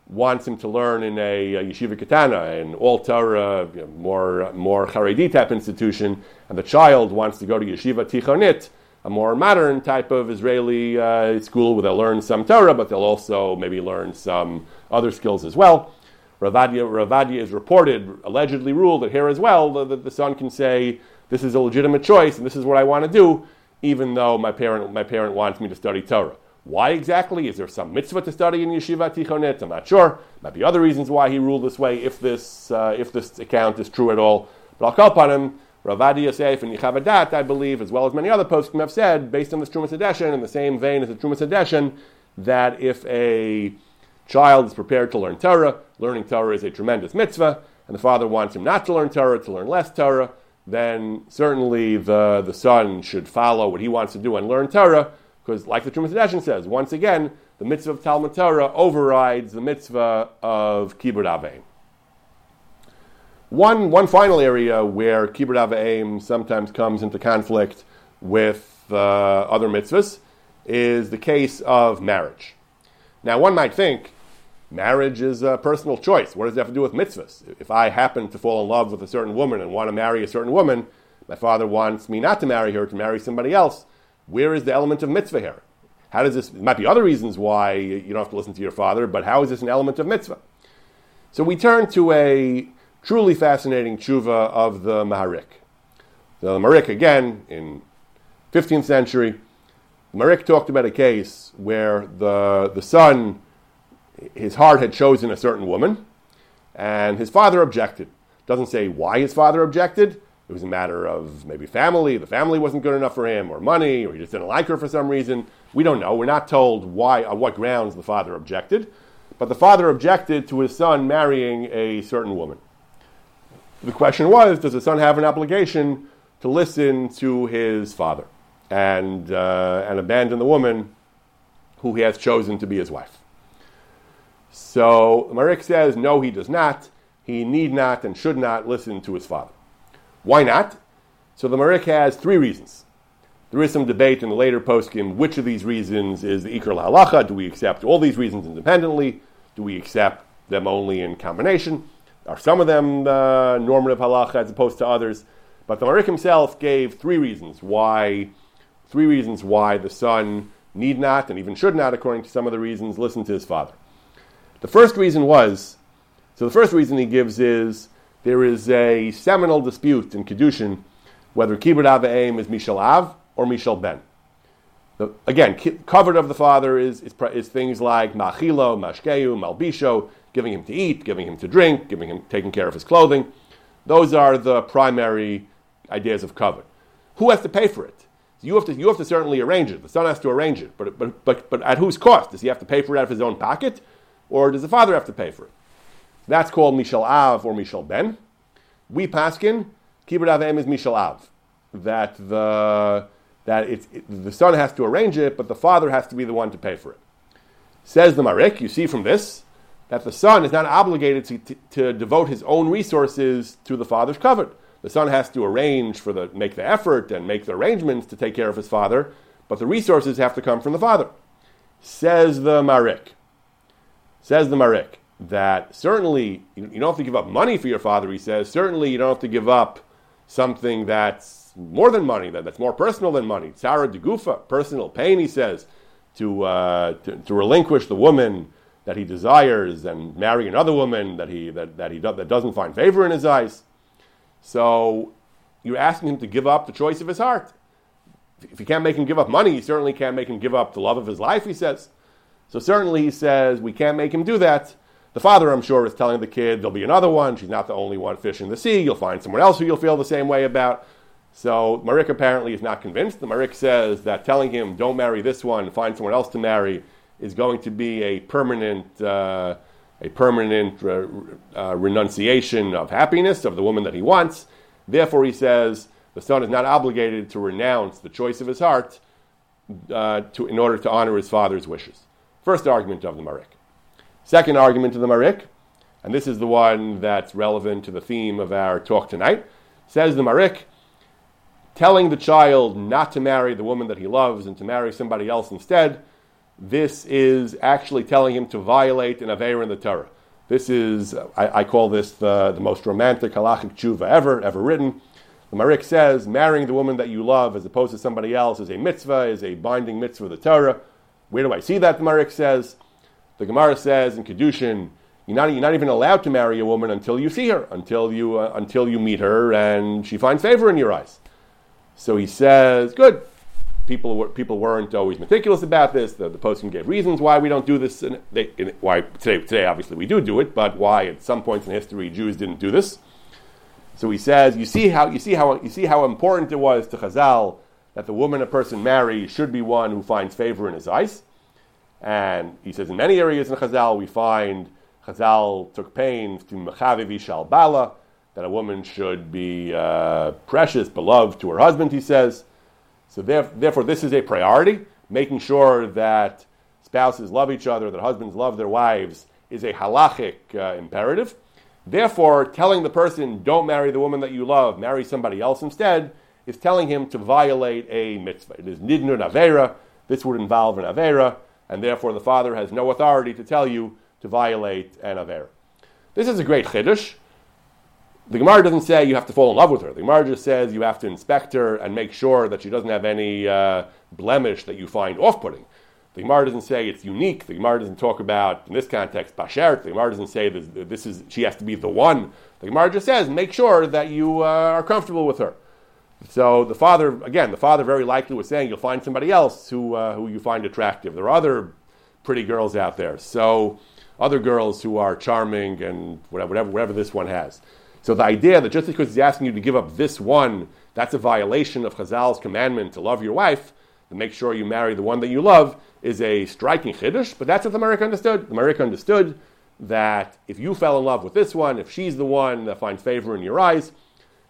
wants him to learn in a, a yeshiva katana, an all Torah, you know, more more Haredi type institution, and the child wants to go to yeshiva tichonit, a more modern type of Israeli uh, school where they'll learn some Torah, but they'll also maybe learn some other skills as well. Ravadia, Ravadia is reported, allegedly ruled that here as well, the, the, the, son can say, this is a legitimate choice and this is what I want to do, even though my parent, my parent wants me to study Torah. Why exactly? Is there some mitzvah to study in Yeshiva Tichonet? I'm not sure. Might be other reasons why he ruled this way, if this, uh, if this account is true at all. But I'll call upon him Ravadi Yosef and Yechavadat, I believe, as well as many other poskim have said, based on this Trumas Hadeshin, in the same vein as the Trumas Hadeshin, that if a child is prepared to learn Torah, learning Torah is a tremendous mitzvah, and the father wants him not to learn Torah, to learn less Torah, then certainly the, the son should follow what he wants to do and learn Torah, because like the Trumas Hadeshin says, once again, the mitzvah of Talmud Torah overrides the mitzvah of Kibbutz Avein. One, one final area where kibbut aim sometimes comes into conflict with uh, other mitzvahs is the case of marriage. Now, one might think marriage is a personal choice. What does that have to do with mitzvahs? If I happen to fall in love with a certain woman and want to marry a certain woman, my father wants me not to marry her, to marry somebody else. Where is the element of mitzvah here? How does this? There might be other reasons why you don't have to listen to your father, but how is this an element of mitzvah? So we turn to a truly fascinating tshuva of the Maharik. The Maharik, again, in 15th century, Maharik talked about a case where the, the son, his heart had chosen a certain woman, and his father objected. Doesn't say why his father objected. It was a matter of maybe family. The family wasn't good enough for him, or money, or he just didn't like her for some reason. We don't know. We're not told why, on what grounds the father objected. But the father objected to his son marrying a certain woman. The question was Does the son have an obligation to listen to his father and, uh, and abandon the woman who he has chosen to be his wife? So Marik says, No, he does not. He need not and should not listen to his father. Why not? So the Marik has three reasons. There is some debate in the later poskim which of these reasons is the Iker Halacha. Do we accept all these reasons independently? Do we accept them only in combination? Are some of them uh, normative halacha as opposed to others? But the Marik himself gave three reasons why, three reasons why the son need not and even should not, according to some of the reasons, listen to his father. The first reason was, so the first reason he gives is there is a seminal dispute in Kedushin whether Kibbut Av Aim is Mishal Av or Mishal Ben. The, again, covered of the father is, is, is things like Machilo, Mashkeu, Malbisho, giving him to eat, giving him to drink, giving him taking care of his clothing. Those are the primary ideas of covet. Who has to pay for it? You have to, you have to certainly arrange it. The son has to arrange it, but, but, but, but at whose cost? Does he have to pay for it out of his own pocket, or does the father have to pay for it? That's called Mishal Av or Mishal Ben. We paskin Kibbut Avim is Mishal Av. That the that it's, it, the son has to arrange it, but the father has to be the one to pay for it. Says the Marik, you see from this that the son is not obligated to, to, to, devote his own resources to the father's covet. The son has to arrange for the make the effort and make the arrangements to take care of his father, but the resources have to come from the father. Says the Marik. Says the Marik that certainly you don't have to give up money for your father. He says certainly you don't have to give up something that's more than money, that, that's more personal than money. Tzara de gufa, personal pain. He says to, uh, to, to relinquish the woman that he desires and marry another woman that he, that, that he do, that doesn't find favor in his eyes. So you're asking him to give up the choice of his heart. If you can't make him give up money, you certainly can't make him give up the love of his life, he says. So certainly he says, we can't make him do that. The father, I'm sure, is telling the kid there'll be another one. She's not the only one fish in the sea. You'll find someone else who you'll feel the same way about. So Marik apparently is not convinced. The Marik says that telling him, don't marry this one, find someone else to marry, is going to be a permanent, uh, a permanent uh, renunciation of happiness of the woman that he wants. Therefore, he says the son is not obligated to renounce the choice of his heart uh, to, in order to honor his father's wishes. First argument of the Marik. Second argument of the Marik, and this is the one that's relevant to the theme of our talk tonight, says the Marik, telling the child not to marry the woman that he loves and to marry somebody else instead this is actually telling him to violate an Aveir in the Torah. This is, I, I call this the, the most romantic halachic tshuva ever, ever written. The Marik says marrying the woman that you love as opposed to somebody else is a mitzvah, is a binding mitzvah of the Torah. Where do I see that? The Marik says. The Gemara says in Kedushin, you're not, you're not even allowed to marry a woman until you see her, until you, uh, until you meet her and she finds favor in your eyes. So he says, good. People, were, people weren't always meticulous about this. The, the poskim gave reasons why we don't do this. And they, in, why today, today, obviously, we do do it, but why at some points in history Jews didn't do this. So he says, you see how you see how you see how important it was to Chazal that the woman a person marries should be one who finds favor in his eyes. And he says in many areas in Chazal we find Chazal took pains to mechaviv shal bala that a woman should be uh, precious, beloved to her husband. He says. So therefore, this is a priority. Making sure that spouses love each other, that husbands love their wives, is a halachic uh, imperative. Therefore, telling the person, don't marry the woman that you love, marry somebody else instead, is telling him to violate a mitzvah. It is nidnun avera. This would involve an avera, and therefore the father has no authority to tell you to violate an avera. This is a great chiddush. The Gemara doesn't say you have to fall in love with her. The Gemara just says you have to inspect her and make sure that she doesn't have any uh, blemish that you find off-putting. The Gemara doesn't say it's unique. The Gemara doesn't talk about, in this context, bashert. The Gemara doesn't say this, this is, she has to be the one. The Gemara just says, make sure that you uh, are comfortable with her. So the father, again, the father very likely was saying, you'll find somebody else who, uh, who you find attractive. There are other pretty girls out there. So other girls who are charming and whatever, whatever, whatever this one has. So the idea that just because he's asking you to give up this one, that's a violation of Chazal's commandment to love your wife, to make sure you marry the one that you love, is a striking chiddush, but that's what the Marik understood. The Marik understood that if you fell in love with this one, if she's the one that finds favor in your eyes,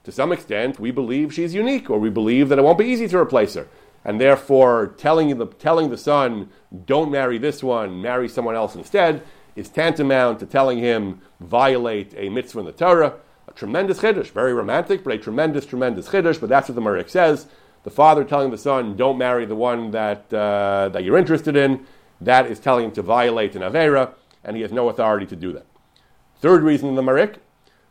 to some extent, we believe she's unique, or we believe that it won't be easy to replace her. And therefore, telling the, telling the son, don't marry this one, marry someone else instead, is tantamount to telling him, violate a mitzvah in the Torah. A tremendous chiddush, very romantic, but a tremendous, tremendous chiddush, but that's what the Marik says the father telling the son, don't marry the one that, uh, that you're interested in, that is telling him to violate an Avera, and he has no authority to do that. Third reason in the Marik,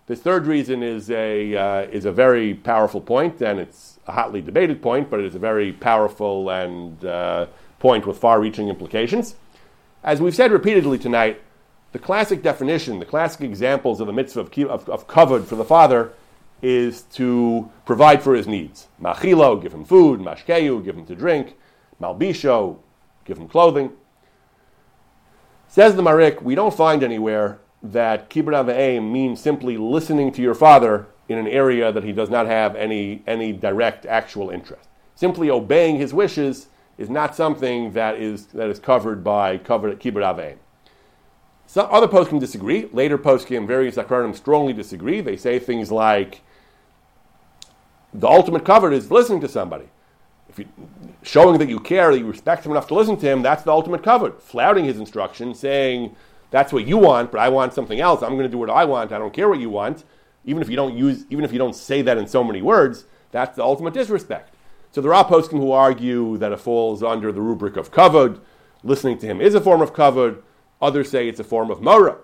this third reason is a, uh, is a very powerful point, and it's a hotly debated point, but it is a very powerful and uh, point with far reaching implications. As we've said repeatedly tonight, the classic definition, the classic examples of the mitzvah of, of, of kavod for the father is to provide for his needs. Machilo, give him food. Mashkeu, give him to drink. Malbisho, give him clothing. Says the Marik, we don't find anywhere that kibbut avim means simply listening to your father in an area that he does not have any, any direct actual interest. Simply obeying his wishes is not something that is, that is covered by covered kibbut avim. Some other poskim disagree. Later poskim, various acharonim strongly disagree. They say things like, the ultimate kavod is listening to somebody. If you, showing that you care, that you respect him enough to listen to him, that's the ultimate kavod. Flouting his instruction, saying, that's what you want, but I want something else. I'm going to do what I want. I don't care what you want. Even if you don't use, even if you don't say that in so many words, that's the ultimate disrespect. So there are poskim who argue that it falls under the rubric of kavod. Listening to him is a form of kavod. Others say it's a form of mora.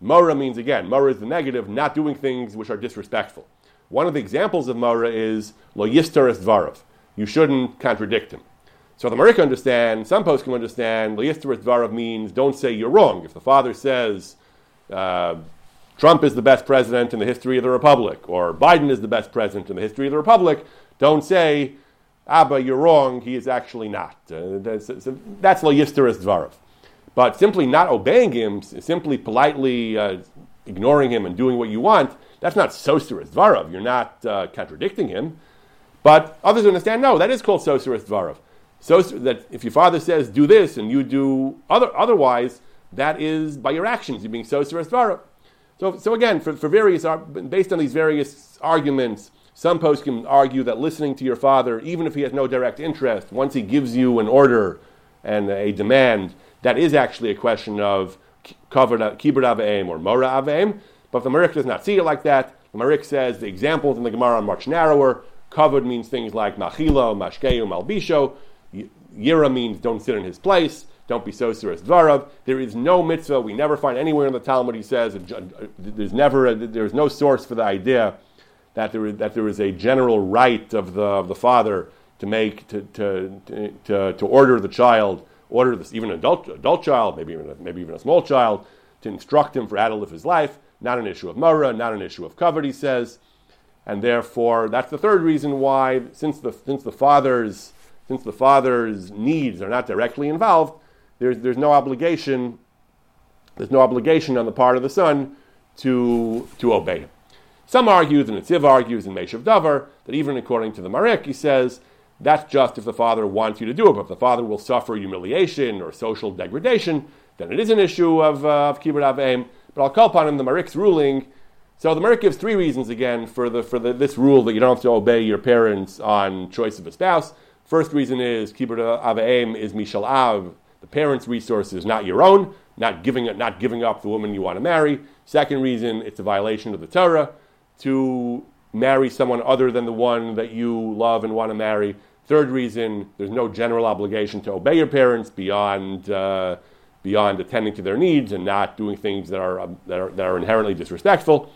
Mora means again, mora is the negative, not doing things which are disrespectful. One of the examples of Mara is lo yisteres dvarav. You shouldn't contradict him. So the Marika understand, some poskim understand, lo yisteres dvarav means don't say you're wrong. If the father says uh, Trump is the best president in the history of the republic, or Biden is the best president in the history of the republic, don't say, Abba, you're wrong, he is actually not. Uh, that's, lo yisteres dvarav. But simply not obeying him, simply politely uh, ignoring him and doing what you want, that's not Soseris Dvarav. You're not uh, contradicting him. But others understand, no, that is called Soseris Dvarav. So that if your father says do this and you do other, otherwise, that is by your actions, you're being Soseris Dvarav. So, so again, for, for various, based on these various arguments, some poskim argue that listening to your father, even if he has no direct interest, once he gives you an order and a demand, that is actually a question of uh, kibbut aveim or mora aveim. But the Marik does not see it like that. The Marik says the examples in the Gemara are much narrower. Covered means things like machilo, mashkeu, malbisho. Yira means don't sit in his place. Don't be so serious. Dvarav. There is no mitzvah. We never find anywhere in the Talmud he says uh, uh, there's never a, there's no source for the idea that there is, that there is a general right of the, of the father to make to, to, to, to order the child, order this even an adult adult child, maybe even a, maybe even a small child, to instruct him for how to live his life. Not an issue of mara, not an issue of covet, he says, and therefore that's the third reason why, since the since the father's since the father's needs are not directly involved, there's there's no obligation. There's no obligation on the part of the son to to obey him. Some argue, the Netziv argues in Meshiv Davar, that even according to the Marik, he says, that's just if the father wants you to do it. But if the father will suffer humiliation or social degradation, then it is an issue of, uh, of kibbut aveim. But I'll call upon him the Marik's ruling. So the Marik gives three reasons again for, the, for the, this rule that you don't have to obey your parents on choice of a spouse. First reason is kibbut aveim is mishal av, the parents' resources, not your own, not giving, not giving up the woman you want to marry. Second reason, it's a violation of the Torah to marry someone other than the one that you love and want to marry. Third reason, there's no general obligation to obey your parents beyond, uh, beyond attending to their needs and not doing things that are, um, that are, that are inherently disrespectful.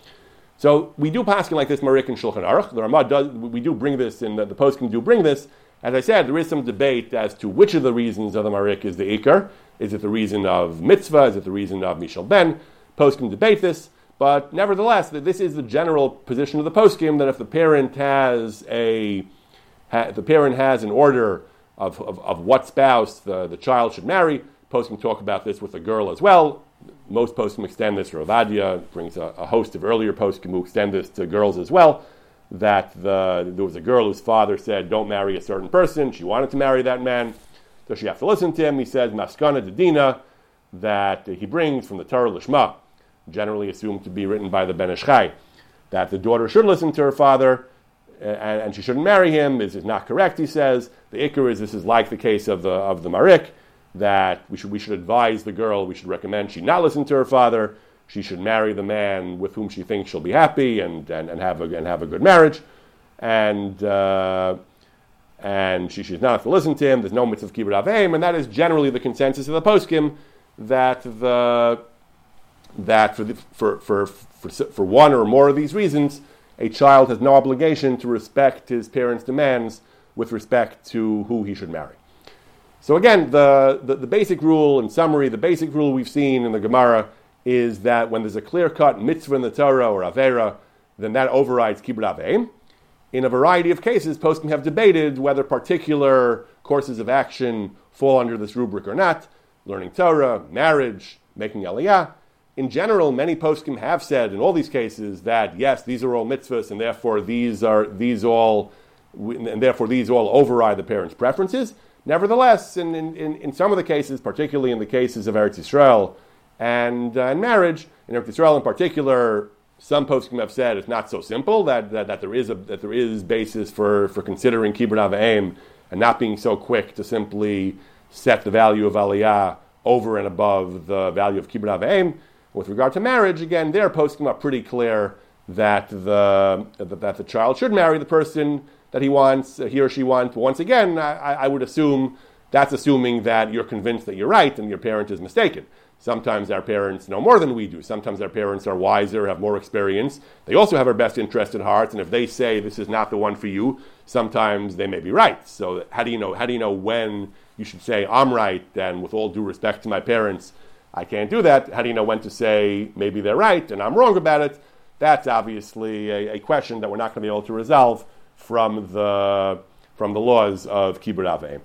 So we do paskin like this Marik and Shulchan Aruch. The Ramah does, we do bring this, and the, the poskim do bring this. As I said, there is some debate as to which of the reasons of the Marik is the Iker. Is it the reason of mitzvah? Is it the reason of Mishal Ben? Poskim debate this. But nevertheless, this is the general position of the poskim that if the parent has a ha, the parent has an order of, of, of, what spouse the, the child should marry, poskim talk about this with the girl as well. Most poskim extend this. Ravadia brings a, a, host of earlier poskim who extend this to girls as well. That the, there was a girl whose father said, "Don't marry a certain person." She wanted to marry that man, Does she have to listen to him. He says, "Maskana dedina," that he brings from the Torah Lishma generally assumed to be written by the Ben Ish Chai, that the daughter should listen to her father and, and she shouldn't marry him is, is not correct, he says. The Iker is this is like the case of the, of the Marik, that we should, we should advise the girl, we should recommend she not listen to her father, she should marry the man with whom she thinks she'll be happy and, and, and, have, a, and have a good marriage. And, uh, and she should not have to listen to him. There's no mitzvah kibbut aveim, and that is generally the consensus of the poskim that the that for, the, for, for, for, for one or more of these reasons, a child has no obligation to respect his parents' demands with respect to who he should marry. So again, the, the, the, basic rule, in summary, the basic rule we've seen in the Gemara is that when there's a clear-cut mitzvah in the Torah or avera, then that overrides kibbut. In a variety of cases, poskim have debated whether particular courses of action fall under this rubric or not. Learning Torah, marriage, making aliyah in general, many poskim have said in all these cases that yes, these are all mitzvahs, and therefore these are these all, and therefore these all override the parents' preferences. Nevertheless, in, in, in some of the cases, particularly in the cases of Eretz Yisrael and, uh, and marriage, in Eretz Yisrael in particular, some poskim have said it's not so simple that, that, that there is a that there is basis for, for considering kibbut aveim and not being so quick to simply set the value of aliyah over and above the value of kibbut aveim. With regard to marriage, again, their poskim are pretty clear that the, that the child should marry the person that he wants, he or she wants. But once again, I, I would assume that's assuming that you're convinced that you're right and your parent is mistaken. Sometimes our parents know more than we do. Sometimes our parents are wiser, have more experience. They also have our best interest at heart, and if they say this is not the one for you, sometimes they may be right. So how do you know? How do you know when you should say I'm right? And with all due respect to my parents, I can't do that. How do you know when to say maybe they're right and I'm wrong about it? That's obviously a, a question that we're not going to be able to resolve from the, from the laws of kibbutz.